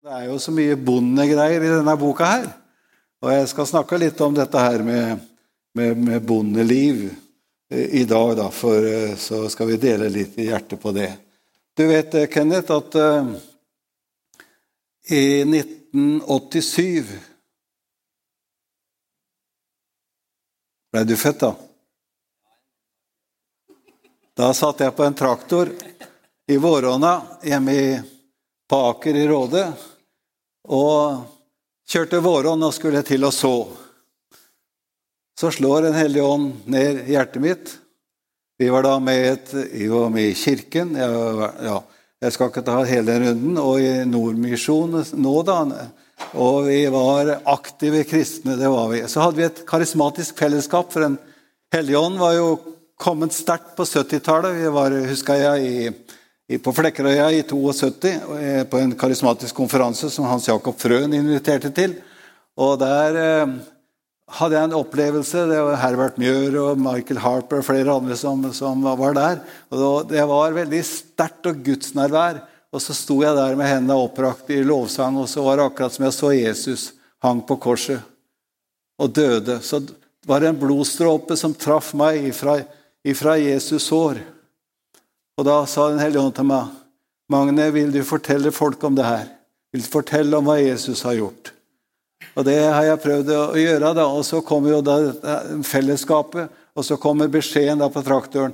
Det er jo så mye bondegreier i denne boka her. Og jeg skal snakke litt om dette her med, med, med bondeliv eh, i dag, da, for eh, så skal vi dele litt i hjertet på det. Du vet, eh, Kenneth, at uh, i 1987 Ble du født, da? Da satt jeg på en traktor i Våråna hjemme på Aker i Råde og kjørte våronn og skulle til å så. Så slår Den hellige ånd ned hjertet mitt. Vi var da med, var med i kirken. Jeg, ja, jeg skal ikke ta hele runden. Og i Nordmisjonen nå, da. Og vi var aktive kristne. det var vi. Så hadde vi et karismatisk fellesskap. For Den hellige ånd var jo kommet sterkt på 70-tallet. Vi var, husker jeg, i på Flekkerøya i 72 eh, på en karismatisk konferanse som Hans Jakob Frøen inviterte til. Og Der eh, hadde jeg en opplevelse. Det var Herbert Mjør og Michael Harper og flere andre som, som var der. Og Det var veldig sterkt og gudsnærvær. Og så sto jeg der med hendene opprakt i lovsang, og så var det akkurat som jeg så Jesus hang på korset og døde. Så var det en blodstråpe som traff meg ifra, ifra Jesus sår. Og da sa Den hellige ånd til meg, 'Magne, vil du fortelle folk om det her?' 'Vil du fortelle om hva Jesus har gjort?' Og det har jeg prøvd å gjøre. da, Og så kommer jo da fellesskapet, og så kommer beskjeden da på traktoren.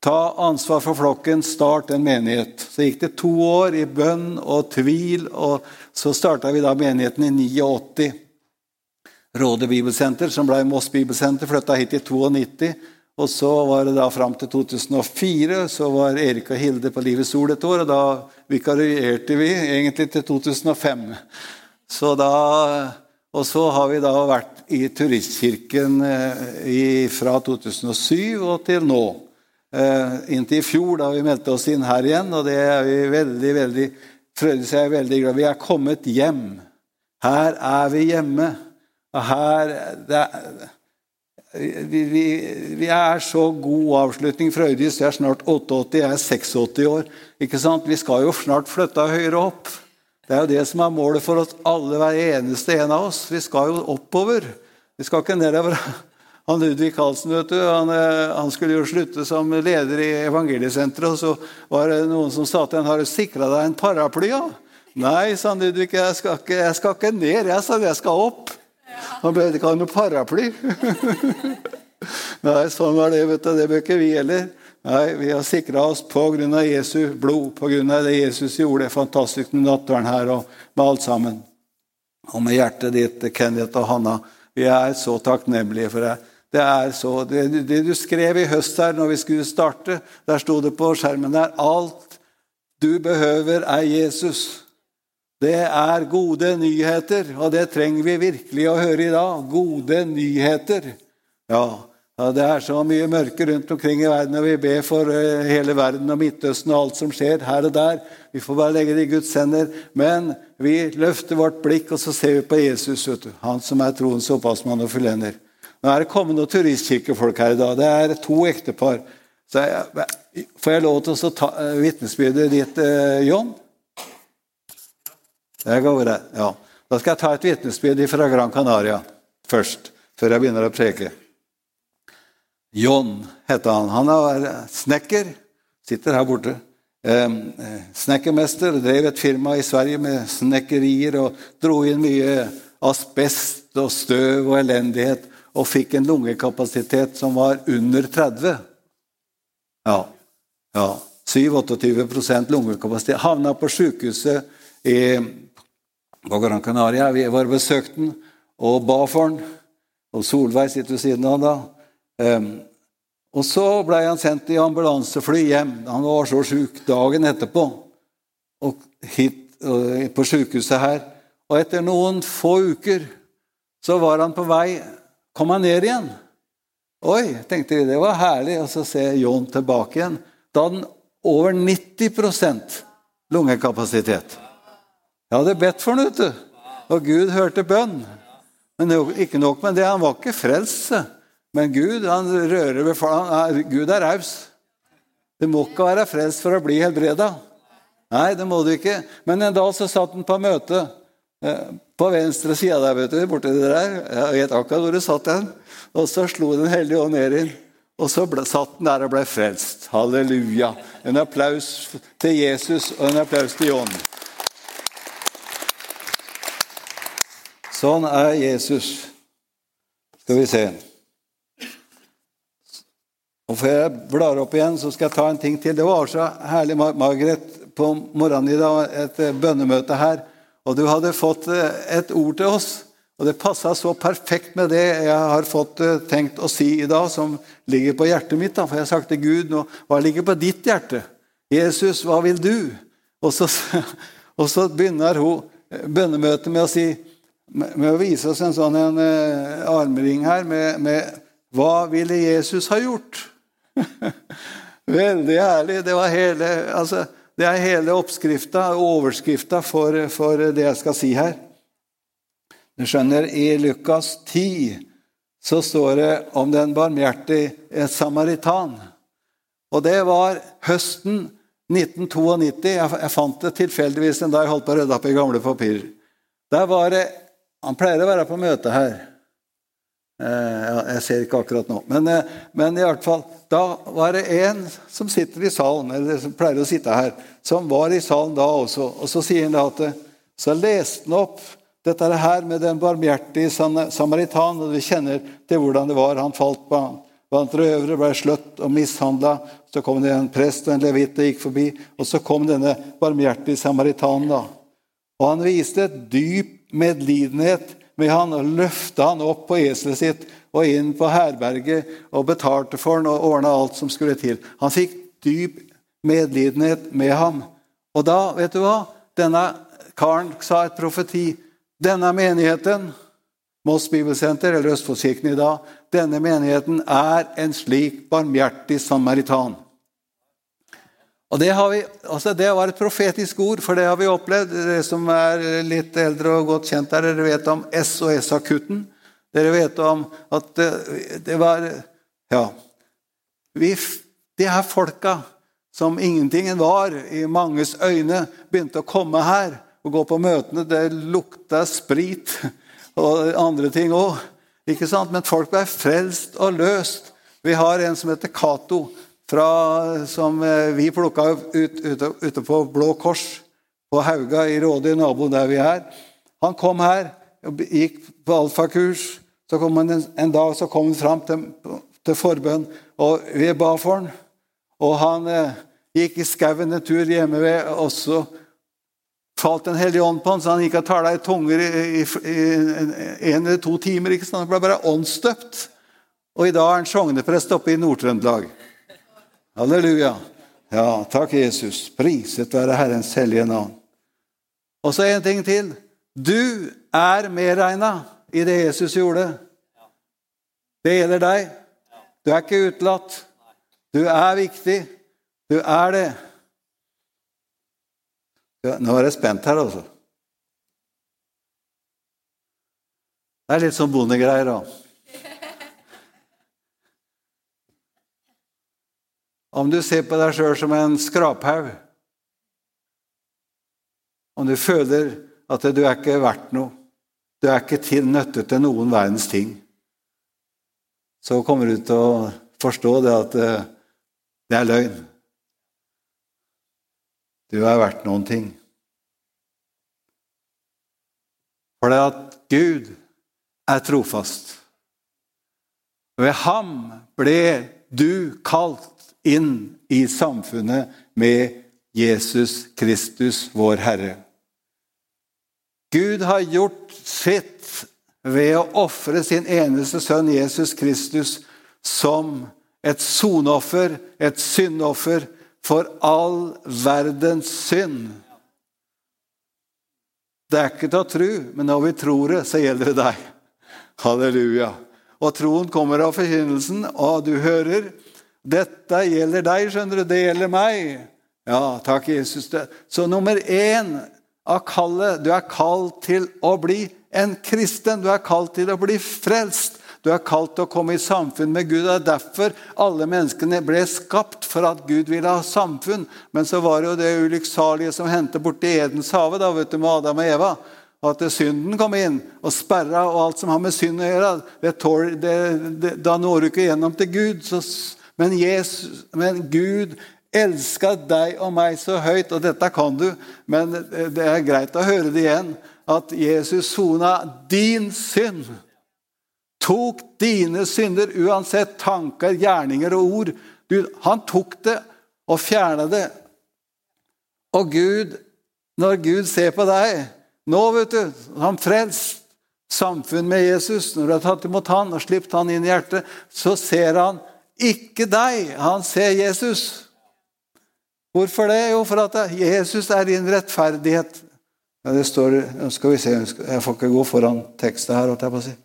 Ta ansvar for flokken, start en menighet. Så gikk det to år i bønn og tvil, og så starta vi da menigheten i 89. Råde bibelsenter, som ble Moss bibelsenter, flytta hit i 92. Og så var det da fram til 2004 så var Erik og Hilde på Livets Ord et år, og da vikarierte vi egentlig til 2005. Så da, og så har vi da vært i Turistkirken i, fra 2007 og til nå. Eh, inntil i fjor, da vi meldte oss inn her igjen, og det er vi veldig, veldig Frøydis er veldig glad Vi er kommet hjem. Her er vi hjemme. Og her det er, vi, vi, vi, er så god avslutning. Frøydis er snart 88, jeg er 86 år. ikke sant? Vi skal jo snart flytte høyere opp. Det er jo det som er målet for oss alle, hver eneste en av oss. Vi skal jo oppover. Vi skal ikke nedover. Han Ludvig Karlsen vet du, han, eh, han, skulle jo slutte som leder i Evangeliesenteret. Og så var det noen som sa til ham har du sikra deg en paraply. Ja? Nei, sa Ludvig, jeg skal, ikke, jeg skal ikke ned. Jeg sa jeg skal opp. Han behøvde ikke ha noe paraply. Nei, sånn var det. vet du. Det bør ikke vi heller. Nei, Vi har sikra oss pga. Jesu blod, pga. det Jesus gjorde. Det fantastisk med nattverden her og med alt sammen. Og med hjertet ditt, Kenneth og Hanna. Vi er så takknemlige for deg. Det er så, det, det, du skrev i høst her når vi skulle starte, der sto det på skjermen der Alt du behøver, er Jesus. Det er gode nyheter, og det trenger vi virkelig å høre i dag. Gode nyheter. Ja, det er så mye mørke rundt omkring i verden, og vi ber for eh, hele verden og Midtøsten og alt som skjer her og der. Vi får bare legge det i Guds hender. Men vi løfter vårt blikk, og så ser vi på Jesus, han som er troens opphavsmann og fullender. Nå er det kommet noen turistkirkefolk her i dag. Det er to ektepar. Så jeg, får jeg lov til å ta eh, vitnesbyrdet ditt, eh, John? Det går det. Ja. Da skal jeg ta et vitnesbyrd fra Gran Canaria først, før jeg begynner å preke. John heter han. Han er snekker. Sitter her borte. Eh, snekkermester. Drev et firma i Sverige med snekkerier og dro inn mye asbest og støv og elendighet. Og fikk en lungekapasitet som var under 30. Ja. ja. 7-28 lungekapasitet. Havna på sjukehuset i på Gran Canaria. Vi var besøkt den og ba for den. Og Solveig sitter ved siden av da. Um, og så ble han sendt i ambulansefly hjem. Han var så sjuk dagen etterpå. Og hit uh, på sykehuset her. Og etter noen få uker så var han på vei Kom han ned igjen? Oi, tenkte vi, det var herlig. Og så ser John tilbake igjen. Da hadde han over 90 lungekapasitet. Jeg hadde bedt for ham. Og Gud hørte bønn. Men ikke nok med det, han var ikke frelst. Men Gud han rører ved Gud er raus. Du må ikke være frelst for å bli helbreda. Nei, det må du ikke. Men en dag så satt han på møte eh, på venstre side der, vet du, borti det der. Jeg vet akkurat hvor du satt den. Og så slo Den hellige ånd ned inn. Og så ble, satt han der og ble frelst. Halleluja. En applaus til Jesus og en applaus til John. Sånn er Jesus. Skal vi se. Og Før jeg blar opp igjen, så skal jeg ta en ting til. Det var så herlig, Margaret, på morgenen i dag, et bønnemøte her. Og du hadde fått eh, et ord til oss. Og det passa så perfekt med det jeg har fått eh, tenkt å si i dag, som ligger på hjertet mitt. Da. For jeg har sagt til Gud nå, hva ligger på ditt hjerte? Jesus, hva vil du? Og så, og så begynner hun eh, bønnemøtet med å si med å vise oss en sånn en, armring her med, med hva ville Jesus ha gjort? Veldig herlig. Det, hele, altså, det er hele oppskrifta og overskrifta for, for, det jeg skal si her. Du skjønner, I Lukas 10 så står det om den barmhjertige samaritan. Og det var høsten 1992. Jeg, fant det tilfeldigvis dag jeg holdt på å rydde opp i gamle papirer. Der var det, Han pleier å være på møte her. Eh, jeg ser ikke akkurat nå. Men, eh, men i hvert fall, da var det en som sitter i salen, eller som pleier å sitte her, som var i salen da også. Og så sier han da at så leste han opp dette her med den barmhjertige samaritan. og Vi kjenner til hvordan det var. Han falt på blant røvere, ble sløtt og mishandla. Så kom det en prest og en levit og gikk forbi. Og så kom denne barmhjertige samaritanen. da. Og han viste et dyp medlidenhet med han og løfta han opp på eselet sitt og inn på herberget og betalte for han og ordna alt som skulle til. Han fikk dyp medlidenhet med ham. Og da, vet du hva? Denne karen sa et profeti. Denne menigheten, Moss Bibelsenter eller Østfoldkirken i dag, denne menigheten er en slik barmhjertig samaritan. Og det, vi, altså det, var et profetisk ord, for det har vi opplevd. Dere som er litt eldre og godt kjent her, dere vet om SOS-akutten. Dere vet om at det, det var Ja. Vi, de her folka som ingentingen var i manges øyne, begynte å komme her og gå på møtene. Det lukta sprit og andre ting òg. Men folk ble frelst og løst. Vi har en som heter Cato fra, som eh, vi plukka ut ute, ute, på Blå Kors på Hauga i Råde, naboen der vi er. Han kom her, og gikk på alfakurs. Så kom han en, en, dag så kom han fram til, til forbønn, og vi ba for han. Og han eh, gikk i skauen en tur hjemme ved, og så falt Den hellige ånd på han, så han gikk og tala i tunger i, i, i, en eller to timer. ikke sant? Han ble bare åndsdøpt. Og i dag er han sogneprest oppe i Nord-Trøndelag. Halleluja. Ja, takk, Jesus. Priset være Herrens hellige navn. Og så en ting til. Du er medregna i det Jesus gjorde. Det gjelder deg. Du er ikke utelatt. Du er viktig. Du er det. Ja, nå er jeg spent her, altså. Det er litt sånn bondegreier, da. Om du ser på deg sjøl som en skraphaug, om du føler at du er ikke verdt noe, du er ikke til nytte til noen verdens ting, så kommer du til å forstå det at eh, det er løgn. Du er verdt noen ting. For det at Gud er trofast. Ved ham ble du kalt inn i samfunnet med Jesus Kristus, vår Herre. Gud har gjort sitt ved å ofre sin eneste sønn Jesus Kristus som et sonoffer, et syndoffer, for all verdens synd. Det er ikke til å tro, men når vi tror det, så gjelder det deg. Halleluja. Og troen kommer av forkynnelsen, og du hører, dette gjelder deg, skjønner du. Det gjelder meg. Ja, takk, Jesus. Så nummer én av kallet Du er kalt til å bli en kristen. Du er kalt til å bli frelst. Du er kalt til å komme i samfunn med Gud. Det er derfor alle menneskene ble skapt, for at Gud ville ha samfunn. Men så var det jo det ulykksalige som hendte borti Edens hage da, vet du, med Adam og Eva. At synden kom inn og sperra, og alt som har med synd å gjøre, det tål, det, det, da når du ikke gjennom til Gud. Så, men, Jesus, men Gud elska deg og meg så høyt, og dette kan du, men det er greit å høre det igjen, at Jesus sona din synd tok dine synder, uansett tanker, gjerninger og ord. Du, han tok det og fjerna det. Og Gud, når Gud ser på deg Nå, vet du, han frelst samfunn med Jesus, når du har tatt imot han og sluppet han inn i hjertet, så ser han ikke deg, han ser Jesus. Hvorfor det? Jo, for at Jesus er din rettferdighet. Ja, det står, skal vi se, Jeg får ikke gå foran teksten her. holdt jeg på å si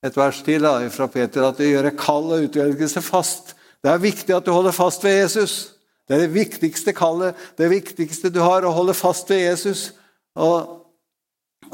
et vers til da, fra Peter, at du gjør kall og utvelgelse fast. Det er viktig at du holder fast ved Jesus. Det er det viktigste kallet, det viktigste du har, å holde fast ved Jesus. Og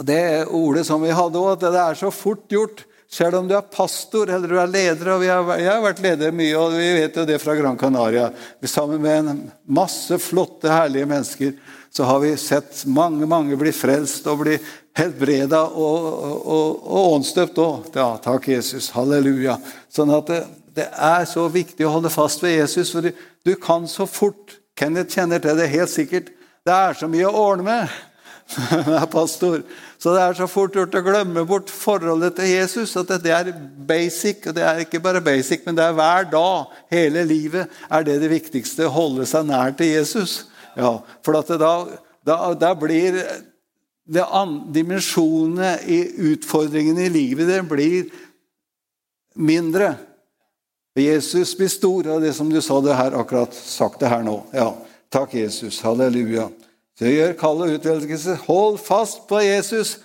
Det ordet som vi hadde òg, at det er så fort gjort. Selv om du er pastor eller du er leder, og har, jeg har vært leder mye, og vi vet jo det fra Gran Canaria. Sammen med en masse flotte, herlige mennesker så har vi sett mange mange bli frelst og bli helbreda og, og, og åndsdøpt òg. Ja, takk, Jesus. Halleluja. Sånn at det, det, er så viktig å holde fast ved Jesus, for du kan så fort Kenneth kjenner til det helt sikkert. Det er så mye å ordne med Jeg er pastor. Så det er så fort gjort å glemme bort forholdet til Jesus. At det er basic. Og det er ikke bare basic, men det er hver dag, hele livet, er det det viktigste. Å holde seg nær til Jesus. Ja, For da, da, da blir dimensjonene i utfordringene i livet det blir mindre. Jesus blir stor, av det som du sa det her, akkurat sagt det her nå. Ja, Takk, Jesus. Halleluja. Så gjør kall og utvelgelse. Hold fast på Jesus.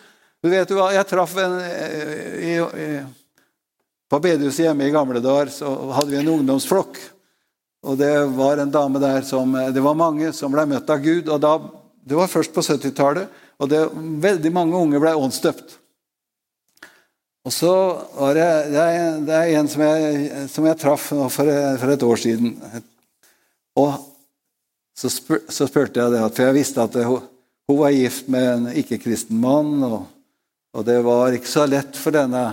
Du vet jo hva, Jeg traff en eh, i, i, På bedehuset hjemme i gamle dager så hadde vi en ungdomsflokk. Og det var en dame der som Det var mange som ble møtt av Gud. og da, Det var først på 70-tallet. Og det, veldig mange unge ble åndsdøpt. Og så var det, det, er, det er en som jeg, som jeg traff for, for, et år siden. Og så, spør, så spurte jeg det, for jeg visste at det, hun, hun, var gift med en ikke-kristen mann. Og, og, det var ikke så lett for denne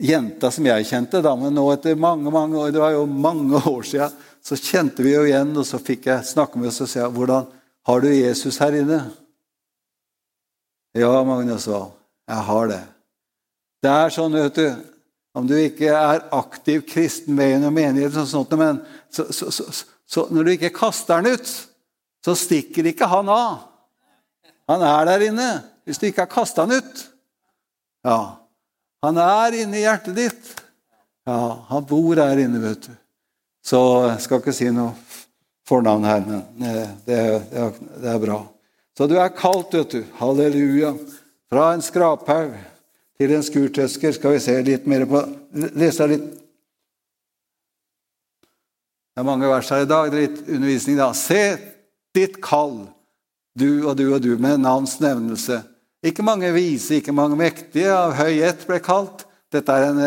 jenta som jeg kjente, da, men nå etter mange mange år, det var jo mange år siden, så kjente vi jo igjen, og så fikk jeg snakke med henne og si hvordan har du Jesus her inne? Ja, Magnus Wahl, jeg har det. Det er sånn, vet du Om du ikke er aktiv kristen med i noen menighet, sånt, men så, så, så, så, når du ikke kaster den ut, så stikker ikke han av. Han er der inne hvis du ikke har kasta den ut. Ja, Han er inne i hjertet ditt. Ja, Han bor der inne, vet du. Så jeg skal ikke si noe fornavn her, men eh, det, det, det er bra. Så du er kalt, vet du. Halleluja. Fra en skraphaug til en skurtøsker. Skal vi se litt mer på Lese litt Det er mange vers her i dag. Det er litt undervisning, da. Se ditt kall, du og du og du, med navns nevnelse. Ikke mange vise, ikke mange mektige, av høy ett ble kalt. Dette er en,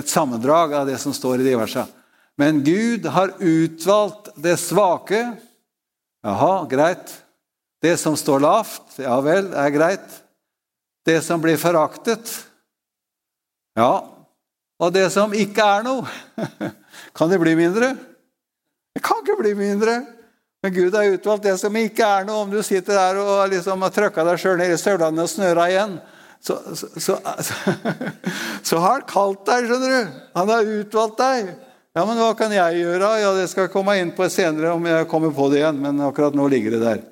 et sammendrag av det som står i de versene. Men Gud har utvalgt det svake. Jaha, greit. Det som står lavt, ja vel, er greit. Det som blir foraktet, ja. Og det som ikke er noe, kan det bli mindre? Det kan ikke bli mindre. Men Gud har utvalgt det som ikke er noe. Om du sitter der og liksom har trykka deg sjøl ned i støvlene og snøra igjen, så, så, så, så, har han kalt deg, skjønner du. Han har utvalgt deg. Ja, men hva kan jeg gjøre? Ja, Det skal jeg komme inn på senere om jeg kommer på det igjen, men akkurat nå ligger det der.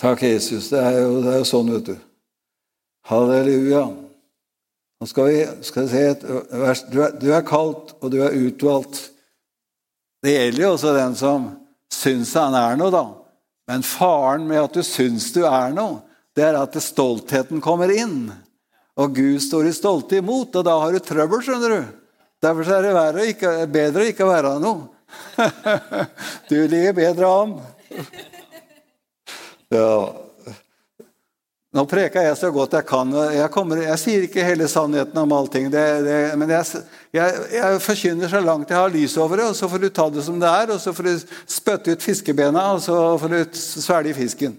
Takk, Jesus. Det er jo, det er jo sånn, vet du. Halleluja. Nå skal vi, skal se et vers. Du er, du er kalt, og du er utvalgt. Det gjelder jo også den som syns han er noe, da. Men faren med at du syns du er noe, det er at stoltheten kommer inn. Og Gud står i stolte imot, og da har du trøbbel, skjønner du. Derfor er det ikke, bedre å ikke være noe. du ligger bedre an. Ja. Nå preker jeg så godt jeg kan. Jeg, kommer, jeg sier ikke hele sannheten om allting. Det, det, men jeg, jeg, jeg, forkynner så langt jeg har lys over det, og så får du ta det som det er. Og så får du spytte ut fiskebena, og så får du svelge fisken.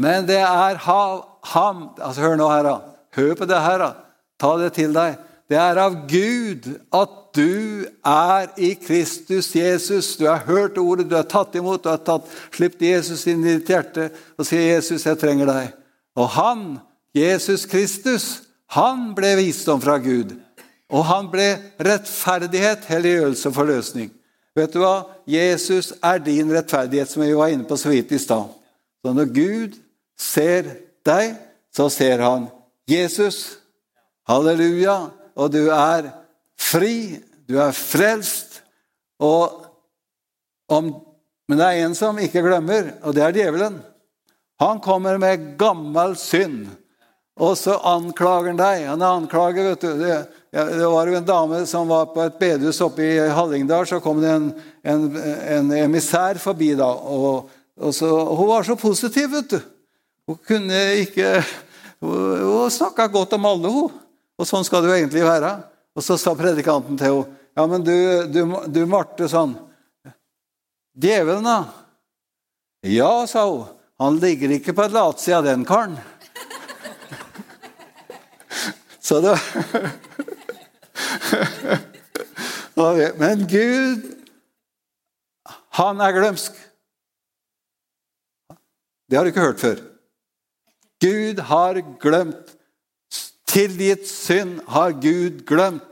Men det er ham altså Hør nå her, da. Hør på det her. da. Ta det til deg. Det er av Gud at du er i Kristus Jesus. Du har hørt ordet, du har tatt imot, du har tatt, sluppet Jesus inn i ditt hjerte og sier, 'Jesus, jeg trenger deg'. Og han, Jesus Kristus, han ble visdom fra Gud. Og han ble rettferdighet, helliggjørelse og forløsning. Vet du hva? Jesus er din rettferdighet, som vi var inne på så vidt i stad. Så når Gud ser deg, så ser han Jesus. Halleluja og du er fri, du er frelst. Og om, men det er en som ikke glemmer, og det er djevelen. Han kommer med gammel synd, og så anklager han deg. Han anklager, vet du, det, det, var jo en dame som var på et bedehus oppe i Hallingdal. Så kom det en, en, en emissær forbi da. og, og så, Hun var så positiv, vet du. Hun kunne ikke Hun, hun snakka godt om alle, hun. Og sånn skal det jo egentlig være. Og så sa predikanten til henne Ja, men du, du, du Marte, sånn Djevelen, da? Ja, sa hun. Han ligger ikke på latsida av den karen. Så det Men Gud, han er glømsk. Det har du ikke hørt før. Gud har glemt Tilgitt synd har Gud glemt.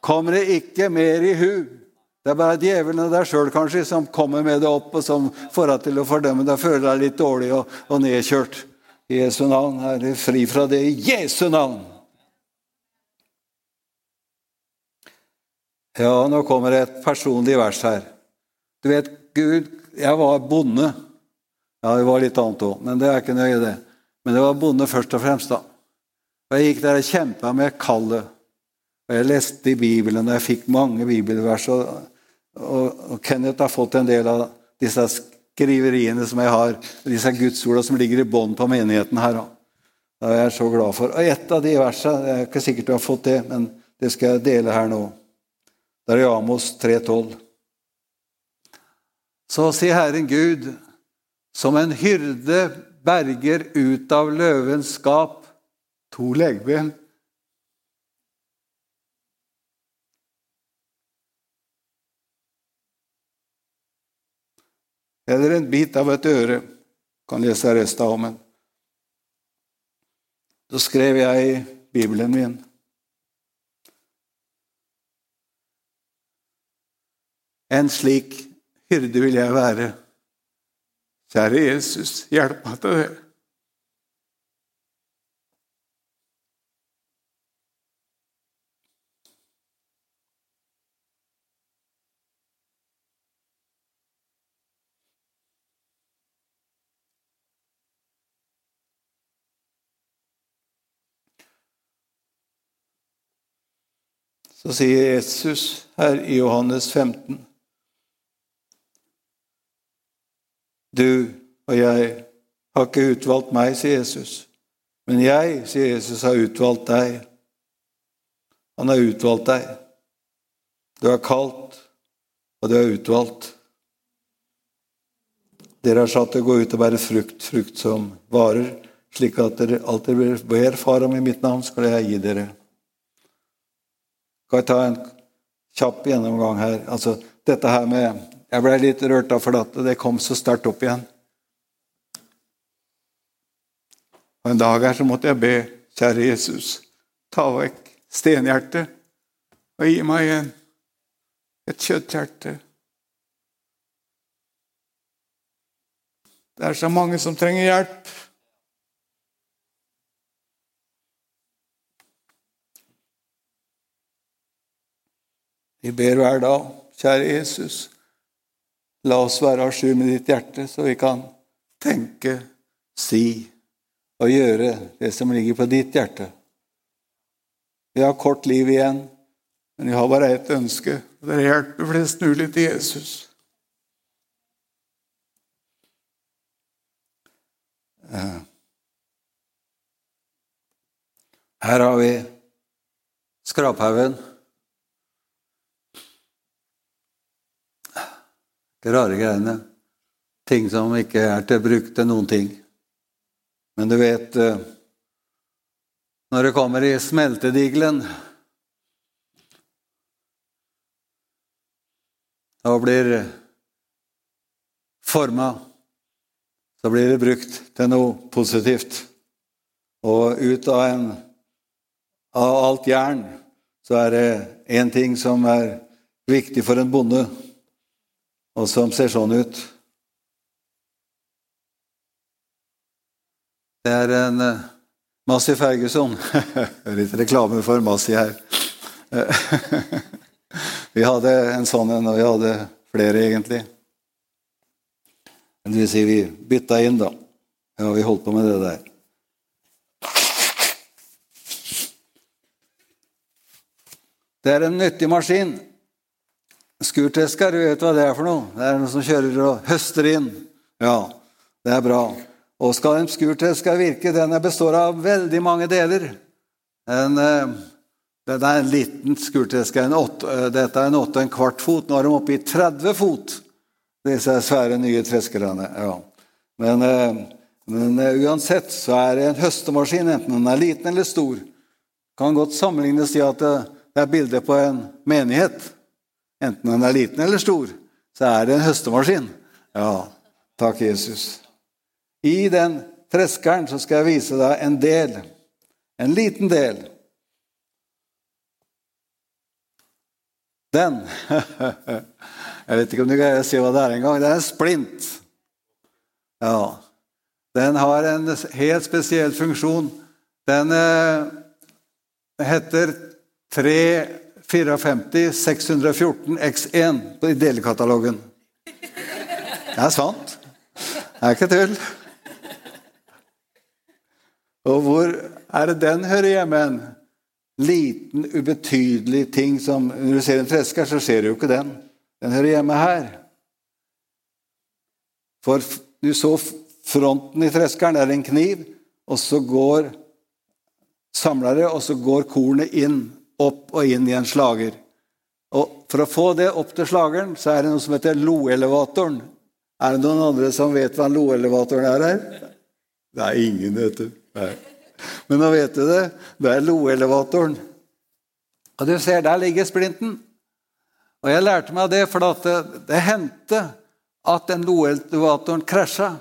Kommer det ikke mer i hu. Det er bare djevelen og deg sjøl kanskje som kommer med det opp, og som får deg til å fordømme deg, føler deg litt dårlig og, og nedkjørt. I Jesu navn er det fri fra det i Jesu navn. Ja, nå kommer det et personlig vers her. Du vet, Gud Jeg var bonde. Ja, det var litt annet òg, men det er ikke nøye, det. Men det var bonde først og fremst, da. Og Jeg gikk der og kjempa med kallet. Og Jeg leste i Bibelen, og jeg fikk mange bibelvers. Og, og, og, Kenneth har fått en del av disse skriveriene som jeg har, disse gudsorda som ligger i bånn på menigheten her. Det er jeg så glad for. Og et av de versene Jeg er ikke sikkert du har fått det, men det skal jeg dele her nå. Det er i Amos 3,12. Så sier Herren Gud, som en hyrde berger ut av løvens skap, To legben. Eller en bit av et øre. Kan lese resten av men. Så skrev jeg i Bibelen min En slik hyrde vil jeg være. Kjære Jesus, hjelp meg til det. Så sier Jesus her i Johannes 15 Du og jeg har ikke utvalgt meg, sier Jesus. Men jeg, sier Jesus, har utvalgt deg. Han har utvalgt deg. Du er kalt, og du er utvalgt. Dere er satt til å gå ut og bære frukt, frukt som varer, slik at dere alltid ber Far om i mitt navn, skal jeg gi dere. Skal jeg ta en kjapp gjennomgang her? Altså, dette her med Jeg ble litt rørt av for at det kom så sterkt opp igjen. Og En dag her så måtte jeg be, kjære Jesus, ta vekk stenhjertet og gi meg en, et kjøtthjerte. Det er så mange som trenger hjelp. Vi ber hver dag, kjære Jesus, la oss være à jour med ditt hjerte, så vi kan tenke, si og gjøre det som ligger på ditt hjerte. Vi har kort liv igjen, men vi har bare ett ønske, og det er å hjelpe flest mulig til Jesus. Eh. Her har vi skraphaugen. Ikke rare greiene. Ting som ikke er til bruk til noen ting. Men du vet eh, Når det kommer i smeltedigelen og blir forma, så blir det brukt til noe positivt. Og ut av, en, av alt jern så er det én ting som er viktig for en bonde, og som ser sånn ut. Det er en uh, Massi Ferguson. Litt reklame for Massi her. vi hadde en sånn en, og vi hadde flere, egentlig. Det vil si, vi bytta inn, da. Ja, vi holdt på med det der. Det er en nyttig maskin. Skurtesker, du vet hva det er for noe? Det er noe som kjører og høster inn. Ja, det er bra. Og skal en skurtesker virke, den består av veldig mange deler. En, eh, det er en liten skurteske. Eh, dette er en åtte og en kvart fot. Nå er de oppe i 30 fot, disse svære nye treskerne. Ja. Men, eh, men, uansett så er det en høstemaskin, enten den er liten eller stor. Kan godt sammenlignes i at det er bilde på en menighet. Enten den er liten eller stor, så er det en høstemaskin. Ja, takk, Jesus. I den treskeren så skal jeg vise deg en del. En liten del. Den Jeg vet ikke om du greier å si hva det er engang. Det er en splint. Ja. Den har en helt spesiell funksjon. Den eh, heter 354 614 X1 i delekatalogen. Det er sant. Det er ikke tull. Og hvor er det den hører hjemme? En liten, ubetydelig ting som Når du ser en tresker, så ser du jo ikke den. Den hører hjemme her. For du så fronten i treskeren. Det er en kniv, og så går samlere, og så går kornet inn, opp og inn i en slager. Og For å få det opp til slageren, så er det noe som heter loelevatoren. Er det noen andre som vet hva loelevatoren er her? Det er ingen, vet du. Nei. Men nå vet du det. Det er loelevatoren. Og du ser, der ligger splinten. Og jeg lærte meg det, for det, det hendte at den loelevatoren krasja.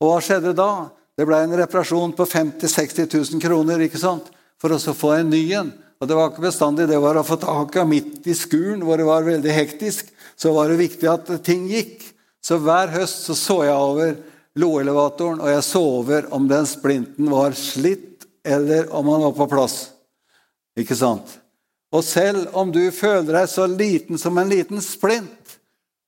Og hva skjedde da? Det ble en reparasjon på 50 000-60 000 kroner ikke sant? for å få en ny en. Og det var ikke bestandig det var å få tak i midt i skuren, hvor det var veldig hektisk. Så var det viktig at ting gikk. Så hver høst så, så jeg over loelevatoren, og jeg så over om den splinten var slitt, eller om han var på plass. Ikke sant? Og selv om du føler deg så liten som en liten splint,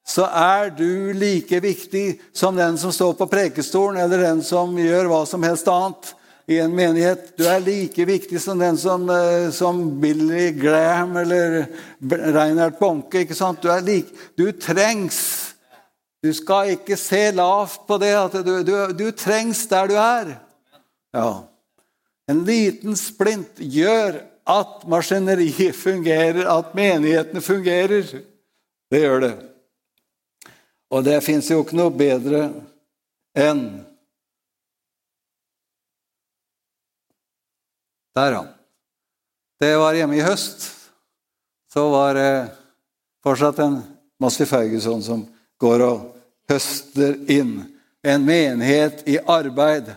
så er du like viktig som den som står på prekestolen, eller den som gjør hva som helst annet i en menighet. Du er like viktig som den som, eh, som Billy Graham eller Reinhard Bonke. ikke sant? Du, er like, du trengs. Du skal ikke se lavt på det. at du, du, du trengs der du er. Ja. En liten splint gjør at maskineriet fungerer, at menighetene fungerer. Det gjør det. Og det fins jo ikke noe bedre enn Der, ja. Det var hjemme i høst. Så var det fortsatt en Massi Ferguson som går og høster inn. En menighet i arbeid.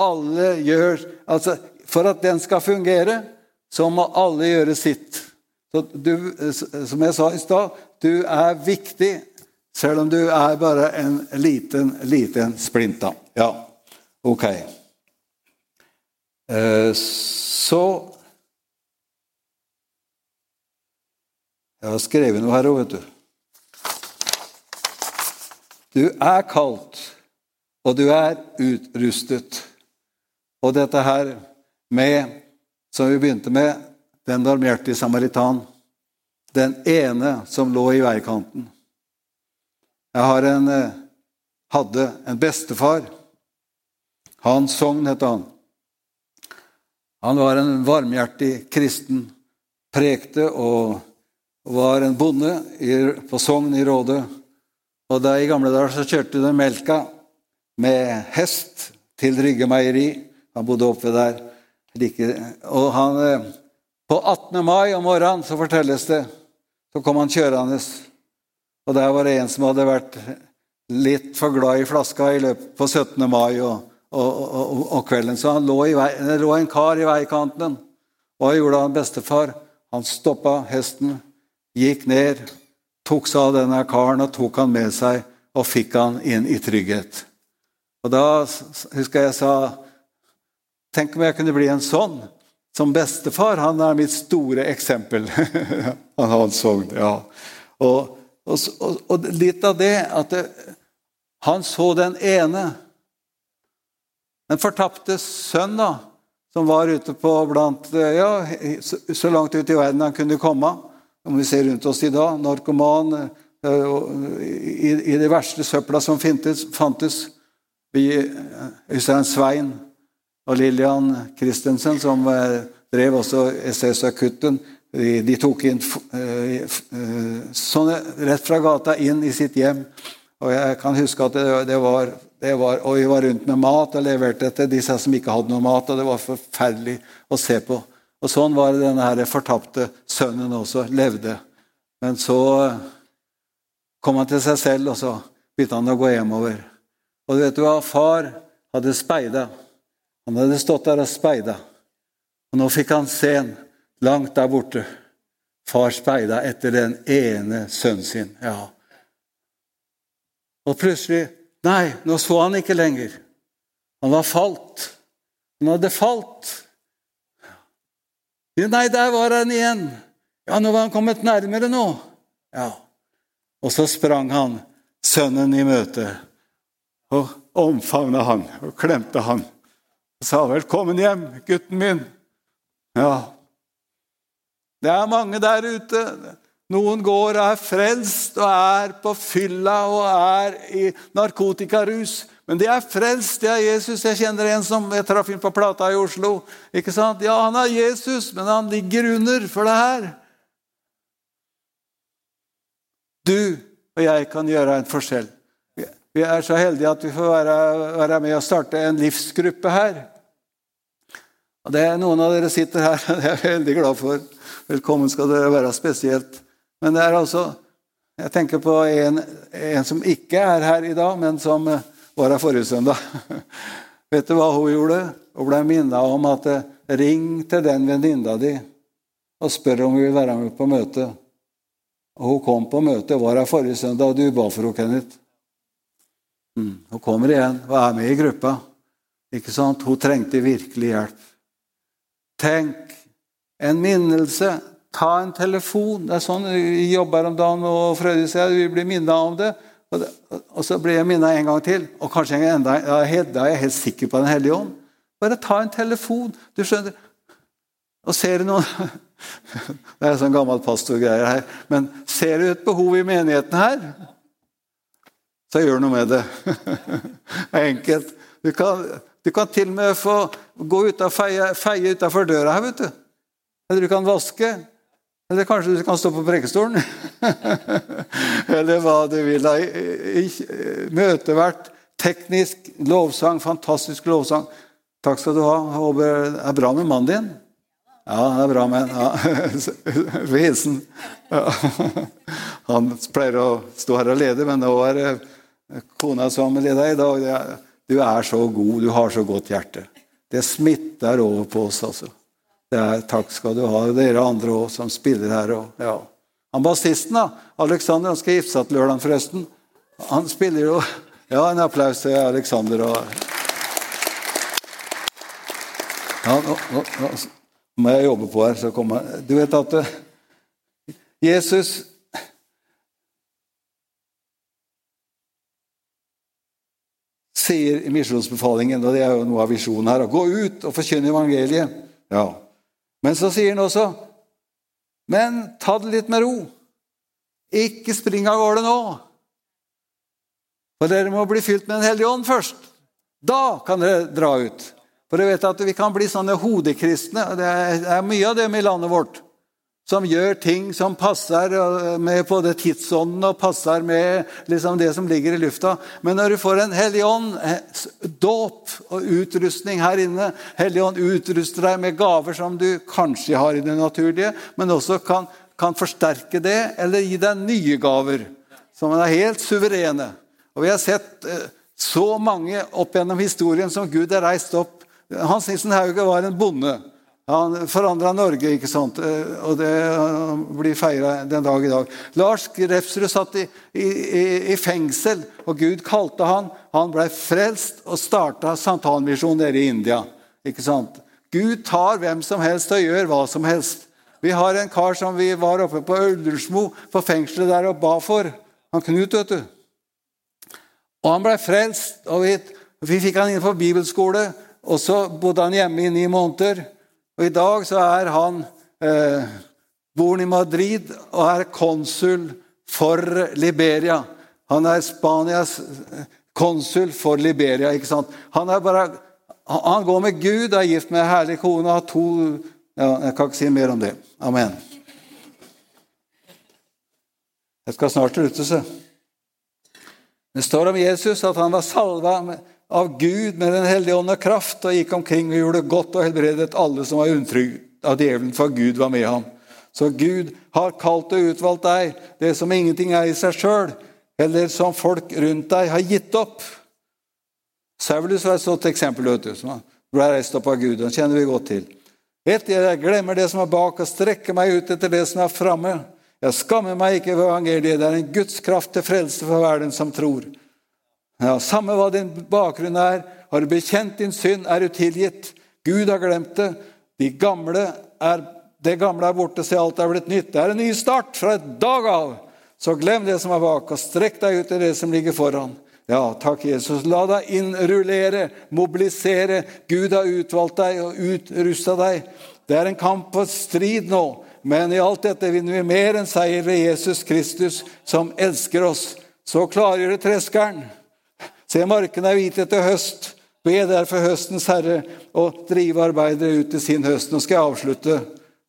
Alle gjør altså, For at den skal fungere, så må alle gjøre sitt. Så du, som jeg sa i stad, du er viktig selv om du er bare en liten, liten splinta. Ja, ok. Eh, så Jeg har skrevet noe her òg, vet du. Du er kalt, og du er utrustet. Og dette her med, som vi begynte med, den normerte samaritan. Den ene som lå i veikanten. Jeg en, eh, hadde en bestefar. Hans Sogn het han. Han var en varmhjertig kristen, prekte og var en bonde på Sogn i Råde. Og da I gamle dager så kjørte de melka med hest til Rygge meieri. Han bodde oppe der. Og han, eh, på 18. mai om morgenen så fortelles det, så kom han kjørende. Og der var det en som hadde vært litt for glad i flaska i løpet på 17. mai og, og, og, og kvelden. Så lå vei, det lå en kar i veikanten. Hva gjorde han bestefar? Han stoppa hesten, gikk ned, tok seg av denne karen og tok han med seg og fikk han inn i trygghet. Og Da husker jeg sa Tenk om jeg kunne bli en sånn. Som bestefar. Han er mitt store eksempel. han hadde sånn, ja. Og, og, og, litt av det at det, han så den ene, den fortapte sønn, da, som var ute på blant Ja, så, langt ut i verden han kunne komme. Om vi ser rundt oss i dag. Narkoman. Eh, I, i det verste søpla som fintes, fantes. Vi, Øystein eh, Svein og Lillian Christensen, som eh, drev også SS Akutten, de tok inn eh, sånne rett fra gata inn i sitt hjem. Og jeg kan huske at det, var, var, Og vi var rundt med mat og leverte til disse som ikke hadde noe mat. og Det var forferdelig å se på. Og Sånn var det denne her fortapte sønnen også levde. Men så kom han til seg selv, og så begynte han å gå hjemover. Og vet du hva? Far hadde speida. Han hadde stått der og speida. Og nå fikk han se en langt der borte. Far speida etter den ene sønnen sin. Ja. Og plutselig Nei, nå så han ikke lenger. Han var falt. Han hadde falt. Nei, der var han igjen. Ja, nå var han kommet nærmere nå. Ja. Og så sprang han sønnen i møte og omfavna han og klemte han. Og sa 'velkommen hjem, gutten min'. Ja. Det er mange der ute. Noen går og er frelst og er på fylla og er i narkotikarus. Men de er frelst. Det er Jesus. Jeg kjenner en som jeg traff inn på Plata i Oslo. Ikke sant? Ja, han er Jesus, men han ligger under for det her. Du og jeg kan gjøre en forskjell. Vi er så heldige at vi får være, være med og starte en livsgruppe her. Og det er Noen av dere sitter her, det er jeg veldig glad for. Velkommen skal dere være spesielt. Men det er altså Jeg tenker på en, en som ikke er her i dag, men som var her forrige søndag. Vet du hva hun gjorde? Hun ble minnet om at ring til den venninna di og spør om hun vil være med på møte. Og Hun kom på møte, var her forrige søndag, og du ba for henne, Kenneth. Mm. Hun kommer igjen og er med i gruppa. Ikke sant? Hun trengte virkelig hjelp. Tenk! En minnelse. Ta en telefon. Det er sånn Vi jobber om dagen, og Frøydis sier vi blir minnet om det. Og, det, og så blir jeg minnet en gang til. Og kanskje en enda, ja, Da er jeg helt sikker på Den hellige ånd. Bare ta en telefon. Du skjønner. Og ser du noen Det er sånn gammel pastorgreier her. Men ser du et behov i menigheten her? så gjør noe med det. det er enkelt. Du kan, du kan, til og med få gå ut og feie, feie utafor døra her, vet du. Eller du kan vaske. Eller kanskje du kan stå på prekestolen. Eller hva du vil. Møtevert, teknisk, lovsang, fantastisk lovsang. Takk skal du ha. Håper det er bra med mannen din. Ja, det er bra med ja. Hilsen. Ja. Han pleier å stå her og lede, men nå er det kona som leder i dag, du er så god, du har så godt hjerte. Det smitter over på oss, altså. Er, takk skal du ha, dere andre òg som spiller her. Og, ja. Han bassisten, da, Alexander, han skal gifte seg til lørdag, forresten. Han spiller jo Ja, en applaus til Alexander. Og, ja, nå, nå, nå, må jeg jobbe på her, så kommer Du vet at eh, Jesus sier i misjonsbefalingen, og det er jo noe av visjonen her, å gå ut og forkynne evangeliet. Ja. Men så sier han også Men ta det litt med ro. Ikke spring av gårde nå. For dere må bli fylt med Den hellige ånd først. Da kan dere dra ut. For dere vet at Vi kan bli sånne hodekristne. Det er mye av dem i landet vårt. Som gjør ting som passer med både tidsånden og passer med liksom det som ligger i lufta. Men når du får en hellig ånd, eh, dåp og utrustning her inne Hellig ånd utruster deg med gaver som du kanskje har i det naturlige, men også kan, kan forsterke det eller gi deg nye gaver som er helt suverene. Og Vi har sett eh, så mange opp gjennom historien som Gud har reist opp. Hans Nissen Hauge var en bonde. Han forandra Norge, ikke sant? Eh, og det blir feira den dag i dag. Lars Grefsrud satt i, i, i, fengsel, og Gud kalte han. Han ble frelst og starta Santanmisjon nede i India. ikke sant? Gud tar hvem som helst og gjør hva som helst. Vi har en kar som vi var oppe på Ullersmo, på fengselet der og ba for. Han Knut, vet du. Og han ble frelst. og Vi, vi fikk han inn på bibelskole, og så bodde han hjemme i ni måneder. Og I dag så er han eh, bor i Madrid og er konsul for Liberia. Han er Spanias eh, konsul for Liberia. ikke sant? Han, bare, han går med Gud, er gift med ei herlig kone og har to ja, Jeg kan ikke si mer om det. Amen. Jeg skal snart slutte, så. Det står om Jesus at han var salva av Gud med Den hellige ånd og kraft og gikk omkring og gjorde godt og helbredet alle som var unntrygd av djevelen, for Gud var med ham. Så Gud har kalt og utvalgt deg, det som ingenting er i seg sjøl, eller som folk rundt deg har gitt opp. Saulus var et sånt eksempel, vet du, som ble reist opp av Gud. Den kjenner vi godt til. Dere, jeg glemmer det som er bak, og strekker meg ut etter det som er framme. Jeg skammer meg ikke ved evangeliet. Det er en Guds kraft til frelse for hver den som tror. Ja, Samme hva din bakgrunn er, har du bekjent din synd, er du tilgitt. Gud har glemt det. De gamle er, det gamle er borte, se alt er blitt nytt. Det er en ny start fra et dag av. Så glem det som er bak, og strekk deg ut i det som ligger foran. Ja, takk, Jesus. La deg innrullere, mobilisere. Gud har utvalgt deg og utrusta deg. Det er en kamp og strid nå. Men i alt dette vinner vi mer enn seier ved Jesus Kristus, som elsker oss. Så klargjør det treskeren. Se, markene er hvite etter høst. Be derfor høstens herre å drive arbeidere ut til sin høst. Nå skal jeg avslutte,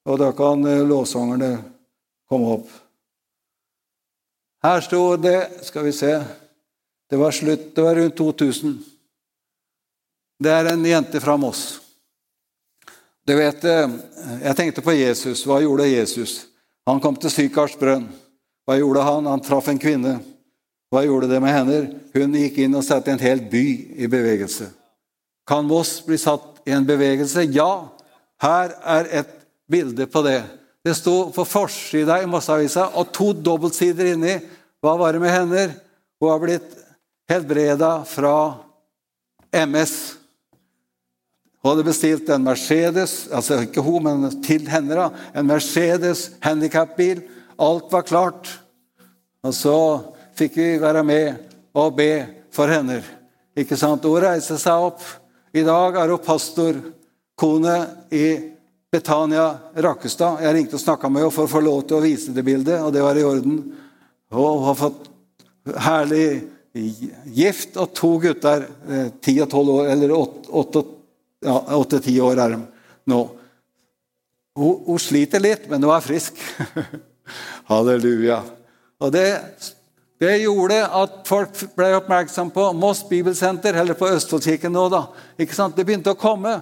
og da kan eh, lovsangerne komme opp. Her sto det Skal vi se Det var slutt, det var rundt 2000. Det er en jente fra Moss. Du vet, eh, Jeg tenkte på Jesus. Hva gjorde Jesus? Han kom til Sykars brønn. Hva gjorde han? Han traff en kvinne. Hva gjorde det med henne? Hun gikk inn og satte en hel by i bevegelse. Kan Voss bli satt i en bevegelse? Ja. Her er et bilde på det. Det sto på forsida i Mosseavisa og to dobbeltsider inni. Hva var det med henne? Hun har blitt helbreda fra MS. Hun hadde bestilt en Mercedes, altså ikke hun, men til henne, da, en Mercedes handikapbil. Alt var klart. Og så fikk vi være med og be for henne. Ikke sant? Hun reiste seg opp. I dag er hun pastorkone i Betania Rakkestad. Jeg ringte og snakka med henne for å få lov til å vise det bildet, og det var i orden. Hun har fått herlig gift og to gutter, eh, ti og tolv år, eller Åtte-ti år er de nå. Hun, hun, sliter litt, men hun er frisk. Halleluja. Og det, det, gjorde at folk ble oppmerksom på Moss Bibelsenter, eller på Østfoldkirken nå. da. Ikke sant? Det begynte å komme.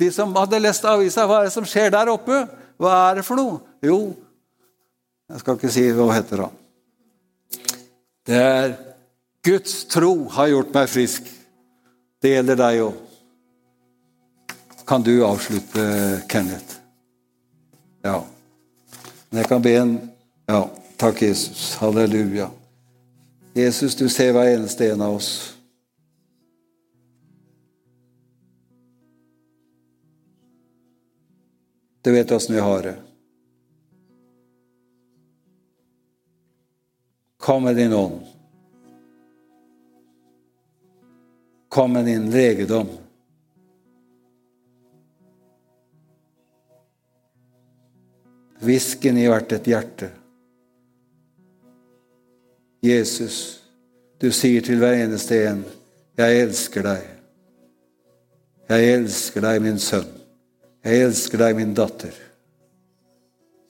De som hadde lest avisa, hva er det som skjer der oppe? Hva er det for noe? Jo, jeg skal ikke si hva hun heter, da. Det er Guds tro har gjort meg frisk. Det gjelder deg òg kan du avslutte, Kenneth. Ja. Men jeg kan be en Ja, takk, Jesus. Halleluja. Jesus, du ser hver eneste en av oss. Du vet åssen vi har det. Kom med din ånd. Kom med din legedom. Hvisken i hvert et hjerte. Jesus, du sier til hver eneste en, 'Jeg elsker deg'. Jeg elsker deg, min sønn. Jeg elsker deg, min datter.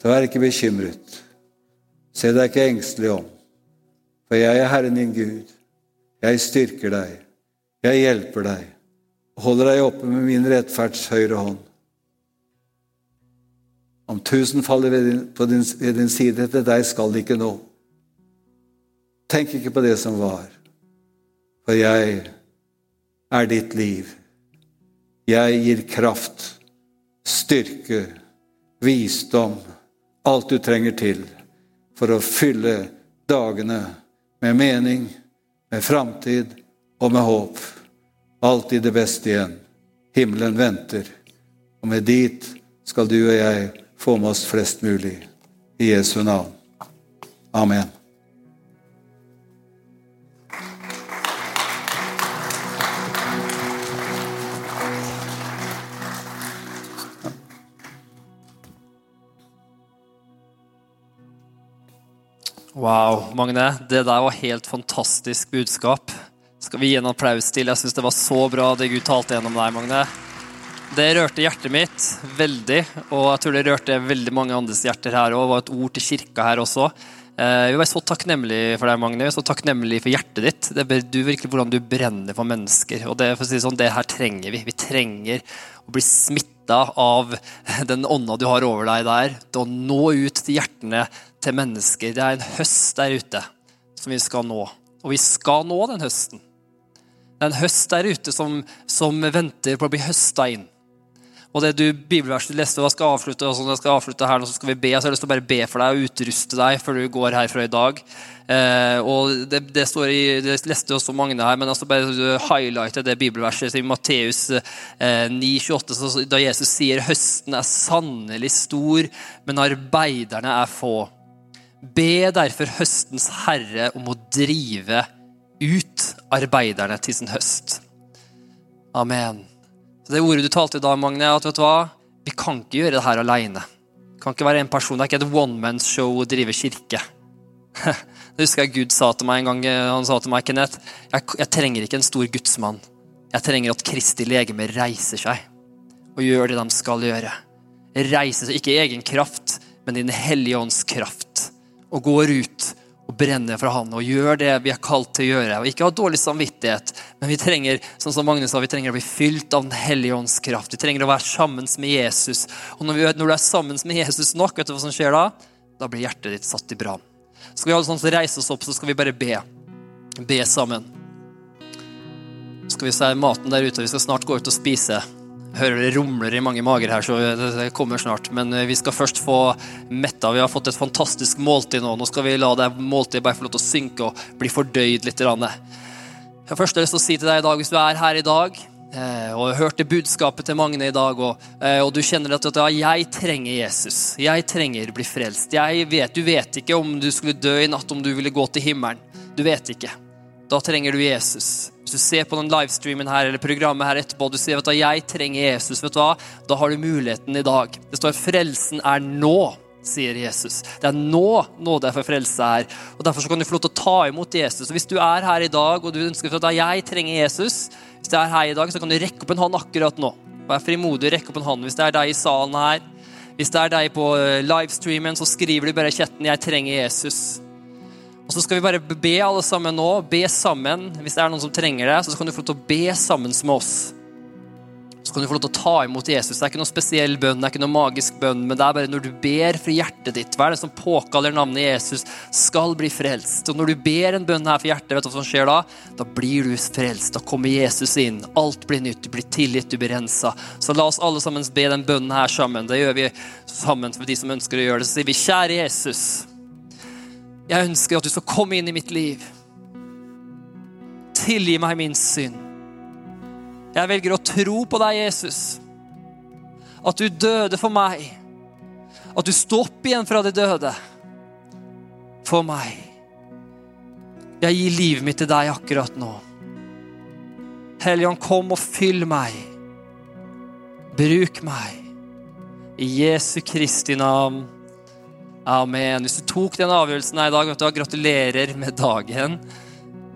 Så vær ikke bekymret. Se deg ikke engstelig om, for jeg er Herren din Gud. Jeg styrker deg, jeg hjelper deg, holder deg oppe med min rettferds høyre hånd. Om tusen faller ved din, din, ved din side etter deg, skal de ikke nå. Tenk ikke på det som var, for jeg er ditt liv. Jeg gir kraft, styrke, visdom, alt du trenger til for å fylle dagene med mening, med framtid og med håp. Alltid det beste igjen. Himmelen venter, og med dit skal du og jeg få med oss flest mulig. I Jesu navn. Amen. Wow, Magne. Det der var helt fantastisk budskap. Skal vi gi en applaus til? Jeg syns det var så bra det Gud talte gjennom deg, Magne. Det rørte hjertet mitt veldig, og jeg tror det rørte veldig mange andres hjerter her òg. Det var et ord til kirka her også. Eh, vi er så takknemlige for deg, Magne. Vi er så takknemlige for hjertet ditt. Det er du virkelig hvordan du brenner for mennesker. Og det, for å si sånn, det her trenger vi. Vi trenger å bli smitta av den ånda du har over deg der, til å nå ut til hjertene til mennesker. Det er en høst der ute som vi skal nå. Og vi skal nå den høsten. Det er en høst der ute som, som venter på å bli høsta inn. Og det du bibelverset leste, og jeg skal avslutte, og sånn, jeg skal avslutte her, og så skal vi be, så jeg har lyst til å bare be for deg og utruste deg før du går herfra i dag. Eh, og det, det, står i, det leste også mange her, men altså bare highlighte det bibelverset i Matteus eh, 9,28, da Jesus sier høsten er sannelig stor, men arbeiderne er få. Be derfor høstens herre om å drive ut arbeiderne til sin høst. Amen. Så Det ordet du talte i dag, Magne, at vet du hva? vi kan ikke gjøre det her alene. Det kan ikke være en person, det er ikke et one man show å drive kirke. Det husker jeg Gud sa til meg en gang. Han sa til meg, Kenneth, jeg, jeg trenger ikke en stor gudsmann. Jeg trenger at Kristi legeme reiser seg og gjør det de skal gjøre. Reiser seg ikke i egen kraft, men i Den hellige ånds kraft og går ut og brenner for Han og gjør det vi er kalt til å gjøre. Og ikke ha dårlig samvittighet, men vi trenger som Magnus sa, vi trenger å bli fylt av Den hellige ånds kraft. Vi trenger å være sammen med Jesus. Og når, vi, når, du er sammen med Jesus nok, vet du hva som skjer da? Da blir hjertet ditt satt i brann. Skal vi alle sånn reise oss opp, så skal vi bare be. Be sammen. Så skal vi se maten der ute. Vi skal snart gå ut og spise hører det rumler i mange mager her, så det kommer snart. Men eh, vi skal først få metta. Vi har fått et fantastisk måltid nå. Nå skal vi la det måltidet bare få lov til å synke og bli fordøyd litt. Jeg har først lyst til å si til deg i dag, hvis du er her i dag eh, og hørte budskapet til Magne i dag, og, eh, og du kjenner at ja, jeg trenger Jesus. Jeg trenger bli frelst. Jeg vet, du vet ikke om du skulle dø i natt, om du ville gå til himmelen. Du vet ikke. Da trenger du Jesus. Hvis du ser på den livestreamen her eller programmet her etterpå og du sier at jeg trenger Jesus, vet du hva? da har du muligheten i dag. Det står 'frelsen er nå', sier Jesus. Det er nå nåde for frelse her. Og Derfor kan du få lov til å ta imot Jesus. Og Hvis du er her i dag og du ønsker at jeg trenger Jesus, hvis du er her i dag, så kan du rekke opp en hånd akkurat nå. Vær frimodig, rekke opp en hånd. Hvis det er deg i salen her, hvis det er deg på eh, livestreamen, så skriver du bare i chatten 'Jeg trenger Jesus'. Og så skal vi bare be alle sammen nå. Be sammen. Hvis det er noen som trenger det, så kan du få lov til å be sammen med oss. Så kan du få lov til å ta imot Jesus. Det er ikke noe spesiell bønn, det er ikke noe magisk bønn, men det er bare når du ber for hjertet ditt, hva er det som påkaller navnet Jesus, skal bli frelst. Og når du ber en bønn her for hjertet, vet du hva som skjer da? Da blir du frelst. Da kommer Jesus inn. Alt blir nytt. Du blir tilgitt, du blir rensa. Så la oss alle sammen be den bønnen her sammen. Det gjør vi sammen for de som ønsker å gjøre det. Så sier vi, kjære Jesus. Jeg ønsker at du skal komme inn i mitt liv. Tilgi meg min synd. Jeg velger å tro på deg, Jesus. At du døde for meg. At du sto opp igjen fra de døde for meg. Jeg gir livet mitt til deg akkurat nå. Helligånd, kom og fyll meg. Bruk meg. I Jesu Kristi navn. Amen. Hvis du tok den avgjørelsen her i dag, vet du, gratulerer med dagen.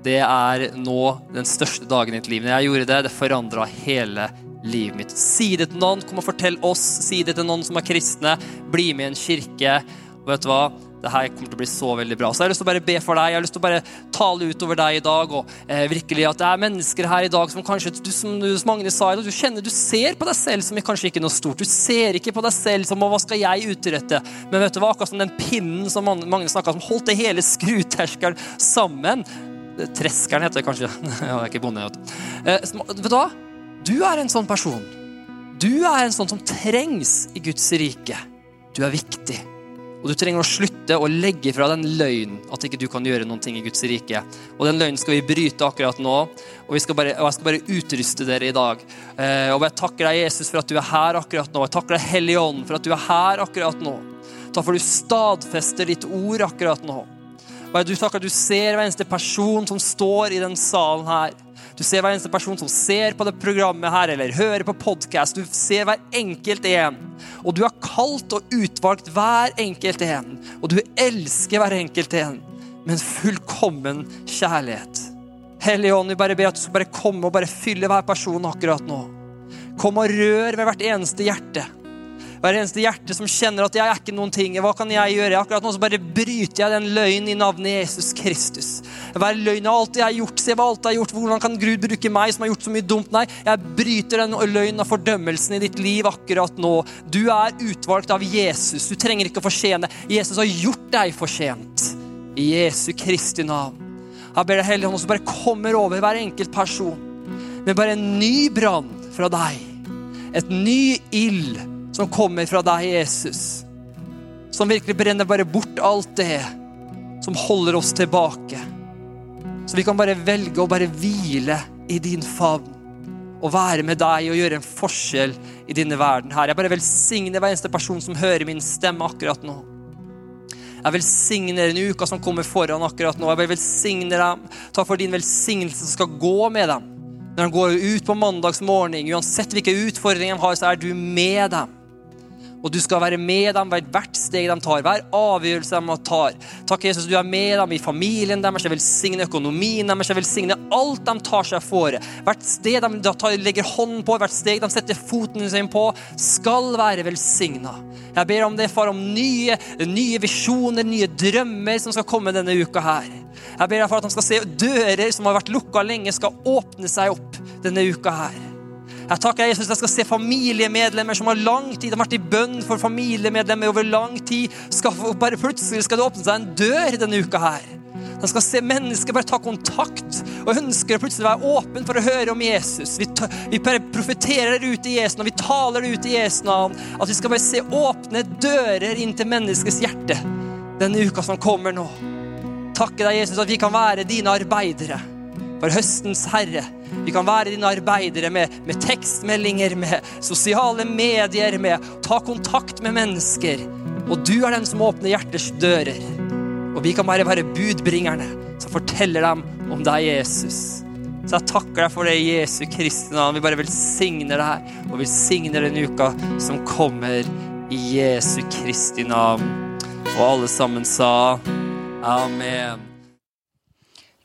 Det er nå den største dagen i ditt liv. Når jeg gjorde det, det forandra hele livet mitt. Si det til noen. Kom og fortell oss. Si det til noen som er kristne. Bli med i en kirke. Og vet du hva? Det her kommer til å bli så veldig bra. Så jeg har lyst til å bare be for deg. Jeg har lyst til å bare tale utover deg i dag. Og eh, virkelig at det er mennesker her i dag som kanskje, du, som, som Magne sa, du kjenner, du ser på deg selv som kanskje ikke noe stort. Du ser ikke på deg selv som hva skal jeg utrette? Men vet du hva, akkurat som den pinnen som Magne snakka som holdt det hele skruterskelen sammen. Treskeren heter det kanskje. Jeg er ikke bonde. Eh, vet du hva? Du er en sånn person. Du er en sånn som trengs i Guds rike. Du er viktig. Og du trenger å slutte å legge fra den løgnen at ikke du kan gjøre noen ting i Guds rike. Og den løgnen skal vi bryte akkurat nå, og, bare, og jeg skal bare utruste dere i dag. Eh, og jeg takker deg, Jesus, for at du er her akkurat nå. Jeg takker deg, Hellige Ånd, for at du er her akkurat nå. Takk for at du stadfester ditt ord akkurat nå. Og jeg takker at du ser hver eneste person som står i den salen her. Du ser hver eneste person som ser på det programmet her, eller hører på podkast. Du ser hver enkelt en. Og du har kalt og utvalgt hver enkelt en. Og du elsker hver enkelt en med en fullkommen kjærlighet. Hellige Ånd, vi bare ber at du skal bare komme og bare fylle hver person akkurat nå. Kom og rør ved hvert eneste hjerte. Hver eneste hjerte som kjenner at jeg er ikke noen ting. Hva kan jeg gjøre? Akkurat nå så bare bryter jeg den løgnen i navnet Jesus Kristus. Hver løgn av alt jeg har gjort. Se hva alt jeg har gjort. Hvordan kan Gud bruke meg som har gjort så mye dumt? Nei, jeg bryter den løgnen av fordømmelsen i ditt liv akkurat nå. Du er utvalgt av Jesus. Du trenger ikke å fortjene. Jesus har gjort deg fortjent. I Jesu Kristi navn. Jeg ber deg, Hellige Hånd, som bare kommer over hver enkelt person med bare en ny brann fra deg. Et ny ild som kommer fra deg, Jesus. Som virkelig brenner bare bort alt det som holder oss tilbake. Så vi kan bare velge å bare hvile i din favn og være med deg og gjøre en forskjell i denne verden her. Jeg bare velsigner hver eneste person som hører min stemme akkurat nå. Jeg velsigner den uka som kommer foran akkurat nå. Jeg bare velsigner dem. Takk for din velsignelse som skal gå med dem. Når de går ut på mandagsmorgen, uansett hvilke utfordringer de har, så er du med dem. Og du skal være med dem hvert steg de tar, hver avgjørelse de tar. Takk, Jesus, du er med dem i familien deres, jeg velsigner økonomien deres, jeg velsigner alt de tar seg for. Hvert sted de tar, legger hånden på, hvert steg de setter foten sin på, skal være velsigna. Jeg ber om det, far, om nye, nye visjoner, nye drømmer som skal komme denne uka her. Jeg ber deg for at de skal se dører som har vært lukka lenge, skal åpne seg opp denne uka her. Jeg takker Jesus at jeg skal se familiemedlemmer som har lang tid de har vært i bønn for familiemedlemmer over lang tid. Skal, bare Plutselig skal det åpne seg en dør denne uka her. De skal se mennesker bare ta kontakt og ønsker å plutselig være åpen for å høre om Jesus. Vi, vi profeterer ut i Jesu navn, vi taler ut i Jesu navn. At vi skal bare se åpne dører inn til menneskets hjerte denne uka som kommer nå. Takke deg, Jesus, at vi kan være dine arbeidere for høstens herre. Vi kan være dine arbeidere med, med, tekstmeldinger, med sosiale medier, med ta kontakt med mennesker. Og du er den som åpner hjerters dører. Og vi kan bare være budbringerne som forteller dem om deg, Jesus. Så jeg takker deg for det Jesu Kristi navn. Vi bare velsigner deg og velsigner den uka som kommer i Jesu Kristi navn. Og alle sammen sa amen.